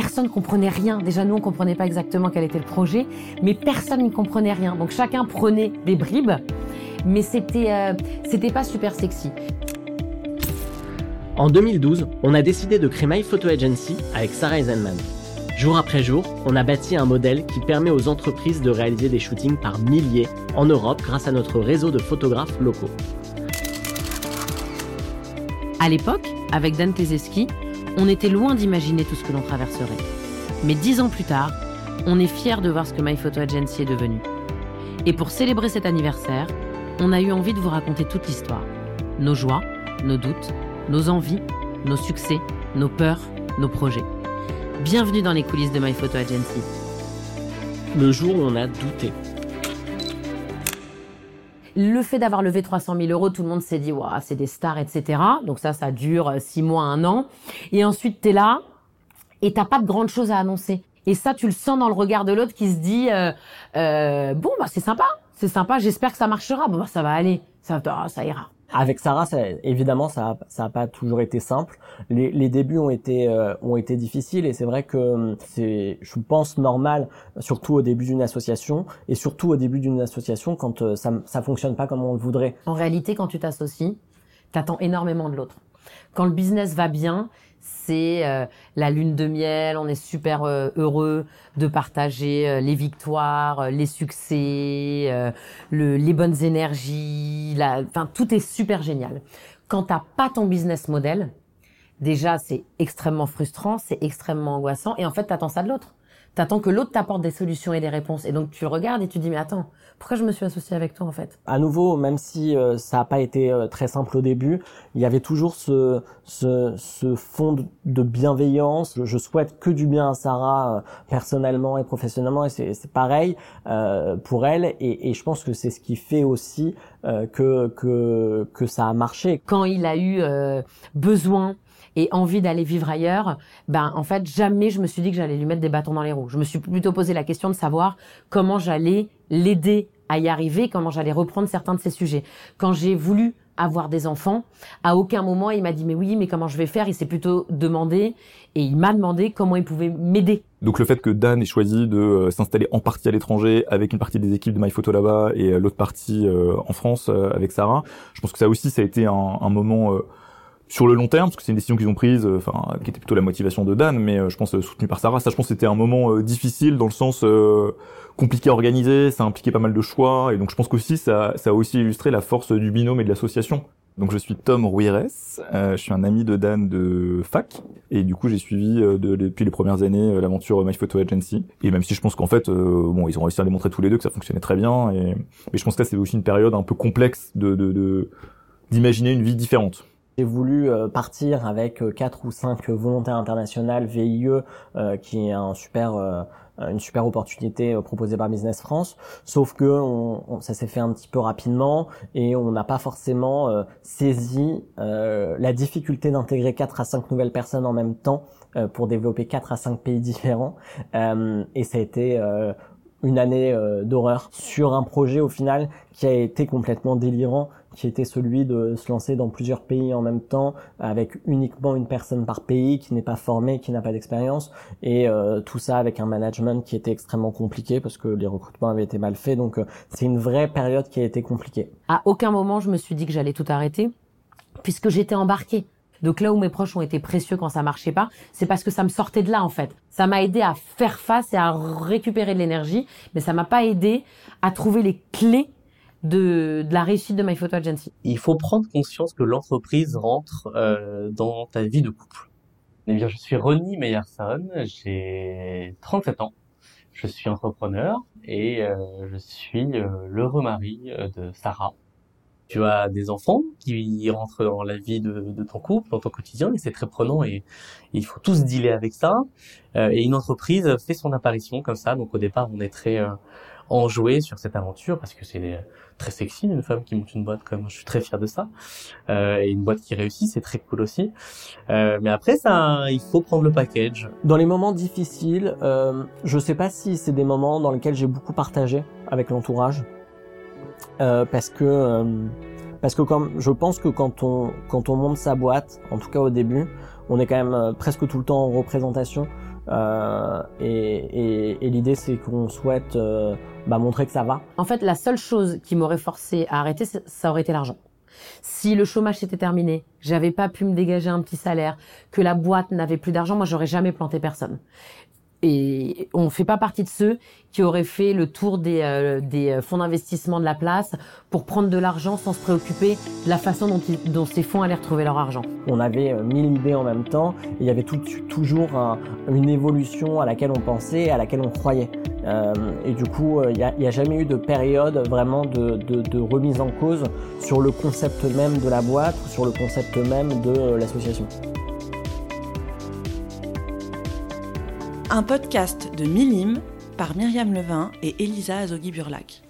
personne comprenait rien. Déjà, nous, on comprenait pas exactement quel était le projet, mais personne n'y comprenait rien. Donc, chacun prenait des bribes, mais c'était, euh, c'était pas super sexy. En 2012, on a décidé de créer My Photo Agency avec Sarah Eisenman. Jour après jour, on a bâti un modèle qui permet aux entreprises de réaliser des shootings par milliers en Europe grâce à notre réseau de photographes locaux. À l'époque, avec Dan Klezeski, on était loin d'imaginer tout ce que l'on traverserait. Mais dix ans plus tard, on est fiers de voir ce que My Photo Agency est devenu. Et pour célébrer cet anniversaire, on a eu envie de vous raconter toute l'histoire. Nos joies, nos doutes, nos envies, nos succès, nos peurs, nos projets. Bienvenue dans les coulisses de My Photo Agency. Le jour où on a douté. Le fait d'avoir levé 300 000 euros, tout le monde s'est dit, waouh, c'est des stars, etc. Donc ça, ça dure six mois, un an. Et ensuite, t'es là et t'as pas de grandes choses à annoncer. Et ça, tu le sens dans le regard de l'autre qui se dit, euh, euh, bon, bah c'est sympa, c'est sympa, j'espère que ça marchera. Bon, bah, ça va aller, ça, ça ira. Avec Sarah, ça, évidemment, ça ça pas toujours été simple. Les, les débuts ont été euh, ont été difficiles et c'est vrai que hum, c'est, je pense, normal, surtout au début d'une association et surtout au début d'une association quand euh, ça ça fonctionne pas comme on le voudrait. En réalité, quand tu t'associes, t'attends énormément de l'autre. Quand le business va bien, c'est euh, la lune de miel, on est super euh, heureux de partager euh, les victoires, les succès, le, les bonnes énergies, tout est super génial. Quand t'as pas ton business model, déjà c'est extrêmement frustrant, c'est extrêmement angoissant et en fait t'attends ça de l'autre. T'attends que l'autre t'apporte des solutions et des réponses et donc tu regardes et tu dis mais attends, pourquoi je me suis associé avec toi en fait? À nouveau, même si euh, ça n'a pas été euh, très simple au début, il y avait toujours ce, fond de, bienveillance. Je, souhaite que du bien à Sarah euh, personnellement et professionnellement et c'est pareil pour elle et, je pense que c'est ce qui fait aussi que, que, que ça a marché. Quand il a eu besoin et envie d'aller vivre ailleurs, ben en fait jamais je me suis dit que j'allais lui mettre des bâtons dans les roues. Je me suis plutôt posé la question de savoir comment j'allais l'aider à y arriver, comment j'allais reprendre certains de ses sujets. Quand j'ai voulu avoir des enfants, à aucun moment il m'a dit mais oui, mais comment je vais faire? Il s'est plutôt demandé et il m'a demandé comment il pouvait m'aider. Donc le fait que Dan ait choisi de euh, s'installer en partie à l'étranger avec une partie des équipes de MyPhoto là-bas et euh, l'autre partie euh, en France avec Sarah, je pense que ça aussi ça a été un, un moment sur le long terme, parce que c'est une décision qu'ils ont prise, euh, enfin, qui était plutôt la motivation de Dan, mais euh, je pense euh, soutenu par Sarah. Ça, je pense, c'était un moment difficile dans le sens compliqué à organiser. Ça impliquait pas mal de choix, et donc je pense qu'aussi ça, ça a aussi illustré la force du binôme et de l'association. Donc je suis Tom Ruires, je suis un ami de Dan de fac, et du coup j'ai suivi de, depuis les premières années l'aventure My Photo Agency. Et même si je pense qu'en fait, bon, ils ont réussi à démontrer tous les deux que ça fonctionnait très bien, mais je pense que là c'est aussi une période un peu complexe de d'imaginer une vie différente. J'ai voulu euh, partir avec euh, quatre ou cinq volontaires internationales VIE, euh, qui est un super une super opportunité proposée par Business France, sauf que on, ça s'est fait un petit peu rapidement et on n'a pas forcément saisi la difficulté d'intégrer quatre à cinq nouvelles personnes en même temps pour développer quatre à cinq pays différents. Et ça a été une année d'horreur sur un projet au final qui a été complètement délirant qui était celui de se lancer dans plusieurs pays en même temps avec uniquement une personne par pays qui n'est pas formée, qui n'a pas d'expérience et euh, tout ça avec un management qui était extrêmement compliqué parce que les recrutements avaient été mal faits donc euh, c'est une vraie période qui a été compliquée. À aucun moment je me suis dit que j'allais tout arrêter puisque j'étais embarquée. Donc là où mes proches ont été précieux quand ça marchait pas, c'est parce que ça me sortait de là en fait. Ça m'a aidé à faire face et à récupérer de l'énergie, mais ça m'a pas aidé à trouver les clés de, de, la réussite de My Photo Agency Il faut prendre conscience que l'entreprise rentre euh, dans ta vie de couple. Eh bien, je suis Ronnie Meyerson, j'ai 37 ans, je suis entrepreneur et euh, je suis l'heureux mari euh, de Sarah. Tu as des enfants qui rentrent dans la vie de, de ton couple, dans ton quotidien, et c'est très prenant et, il faut tous dealer avec ça. Euh, et une entreprise fait son apparition comme ça, donc au départ on est très enjoué sur cette aventure parce que c'est très sexy une femme qui monte une boîte comme je suis très fier de ça. Euh, et une boîte qui réussit c'est très cool aussi. Euh, mais après ça il faut prendre le package. Dans les moments difficiles euh, je sais pas si c'est des moments dans lesquels j'ai beaucoup partagé avec l'entourage euh, parce que euh, parce que je pense que quand on quand on monte sa boîte en tout cas au début on est quand même euh, presque tout le temps en représentation Euh, et, et, et l'idée, c'est qu'on souhaite euh, bah, montrer que ça va. En fait, la seule chose qui m'aurait forcé à arrêter, ça aurait été l'argent. Si le chômage s'était terminé, j'avais pas pu me dégager un petit salaire, que la boîte n'avait plus d'argent, moi j'aurais jamais planté personne et on fait pas partie de ceux qui auraient fait le tour des, euh, des euh, fonds d'investissement de la place pour prendre de l'argent sans se préoccuper de la façon dont, dont ces fonds allaient retrouver leur argent. On avait euh, mille idées en même temps et il y avait tout, toujours une évolution à laquelle on pensait, à laquelle on croyait. Euh, et du coup, il n'y a, a, jamais eu de période vraiment de, de, de, remise en cause sur le concept même de la boîte ou sur le concept même de l'association. Un podcast de Milim par Myriam Levin et Elisa Azogui-Burlac.